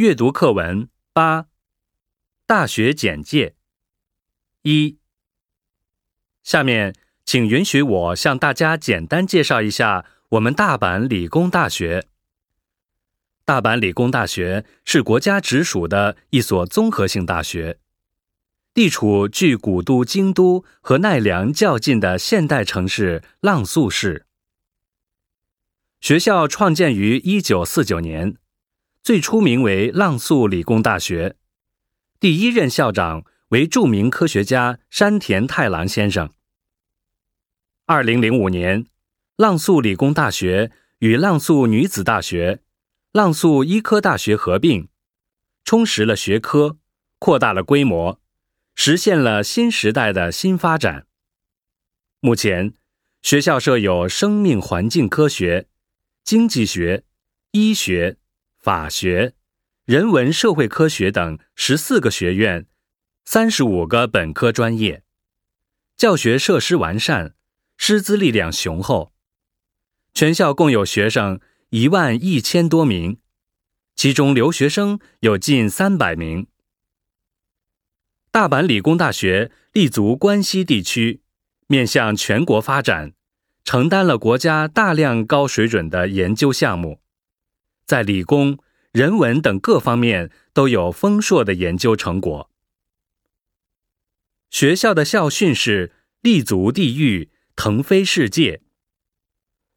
阅读课文八：大学简介。一，下面请允许我向大家简单介绍一下我们大阪理工大学。大阪理工大学是国家直属的一所综合性大学，地处距古都京都和奈良较近的现代城市浪速市。学校创建于一九四九年。最初名为浪速理工大学，第一任校长为著名科学家山田太郎先生。二零零五年，浪速理工大学与浪速女子大学、浪速医科大学合并，充实了学科，扩大了规模，实现了新时代的新发展。目前，学校设有生命环境科学、经济学、医学。法学、人文社会科学等十四个学院，三十五个本科专业，教学设施完善，师资力量雄厚。全校共有学生一万一千多名，其中留学生有近三百名。大阪理工大学立足关西地区，面向全国发展，承担了国家大量高水准的研究项目。在理工、人文等各方面都有丰硕的研究成果。学校的校训是“立足地域，腾飞世界”。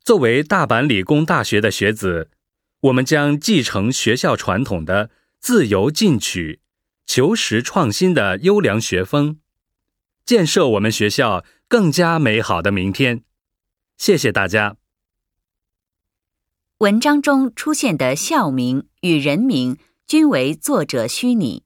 作为大阪理工大学的学子，我们将继承学校传统的自由进取、求实创新的优良学风，建设我们学校更加美好的明天。谢谢大家。文章中出现的校名与人名均为作者虚拟。